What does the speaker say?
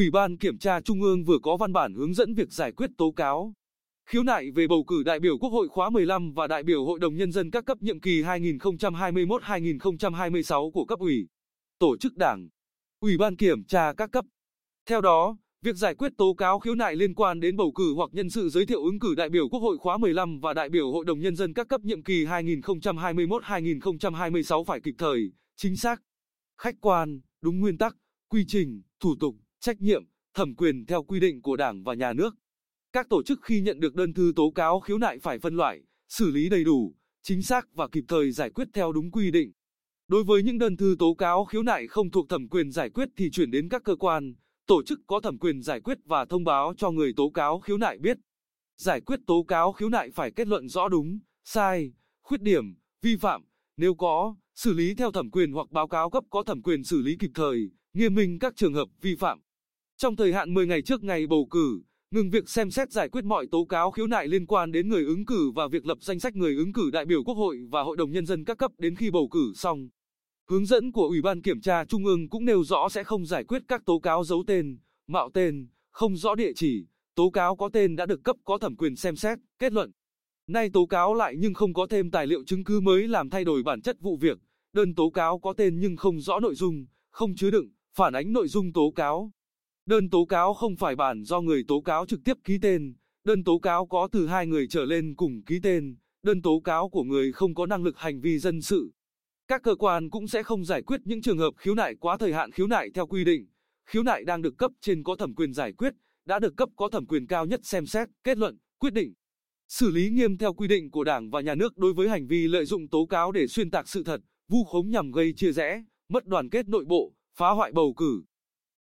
Ủy ban Kiểm tra Trung ương vừa có văn bản hướng dẫn việc giải quyết tố cáo. Khiếu nại về bầu cử đại biểu Quốc hội khóa 15 và đại biểu Hội đồng Nhân dân các cấp nhiệm kỳ 2021-2026 của cấp ủy, tổ chức đảng, Ủy ban Kiểm tra các cấp. Theo đó, việc giải quyết tố cáo khiếu nại liên quan đến bầu cử hoặc nhân sự giới thiệu ứng cử đại biểu Quốc hội khóa 15 và đại biểu Hội đồng Nhân dân các cấp nhiệm kỳ 2021-2026 phải kịp thời, chính xác, khách quan, đúng nguyên tắc, quy trình, thủ tục, trách nhiệm, thẩm quyền theo quy định của Đảng và Nhà nước. Các tổ chức khi nhận được đơn thư tố cáo khiếu nại phải phân loại, xử lý đầy đủ, chính xác và kịp thời giải quyết theo đúng quy định. Đối với những đơn thư tố cáo khiếu nại không thuộc thẩm quyền giải quyết thì chuyển đến các cơ quan, tổ chức có thẩm quyền giải quyết và thông báo cho người tố cáo khiếu nại biết. Giải quyết tố cáo khiếu nại phải kết luận rõ đúng, sai, khuyết điểm, vi phạm, nếu có, xử lý theo thẩm quyền hoặc báo cáo cấp có thẩm quyền xử lý kịp thời, nghiêm minh các trường hợp vi phạm. Trong thời hạn 10 ngày trước ngày bầu cử, ngừng việc xem xét giải quyết mọi tố cáo khiếu nại liên quan đến người ứng cử và việc lập danh sách người ứng cử đại biểu Quốc hội và Hội đồng Nhân dân các cấp đến khi bầu cử xong. Hướng dẫn của Ủy ban Kiểm tra Trung ương cũng nêu rõ sẽ không giải quyết các tố cáo giấu tên, mạo tên, không rõ địa chỉ, tố cáo có tên đã được cấp có thẩm quyền xem xét, kết luận. Nay tố cáo lại nhưng không có thêm tài liệu chứng cứ mới làm thay đổi bản chất vụ việc, đơn tố cáo có tên nhưng không rõ nội dung, không chứa đựng, phản ánh nội dung tố cáo. Đơn tố cáo không phải bản do người tố cáo trực tiếp ký tên, đơn tố cáo có từ hai người trở lên cùng ký tên, đơn tố cáo của người không có năng lực hành vi dân sự. Các cơ quan cũng sẽ không giải quyết những trường hợp khiếu nại quá thời hạn khiếu nại theo quy định. Khiếu nại đang được cấp trên có thẩm quyền giải quyết, đã được cấp có thẩm quyền cao nhất xem xét, kết luận, quyết định. Xử lý nghiêm theo quy định của Đảng và Nhà nước đối với hành vi lợi dụng tố cáo để xuyên tạc sự thật, vu khống nhằm gây chia rẽ, mất đoàn kết nội bộ, phá hoại bầu cử,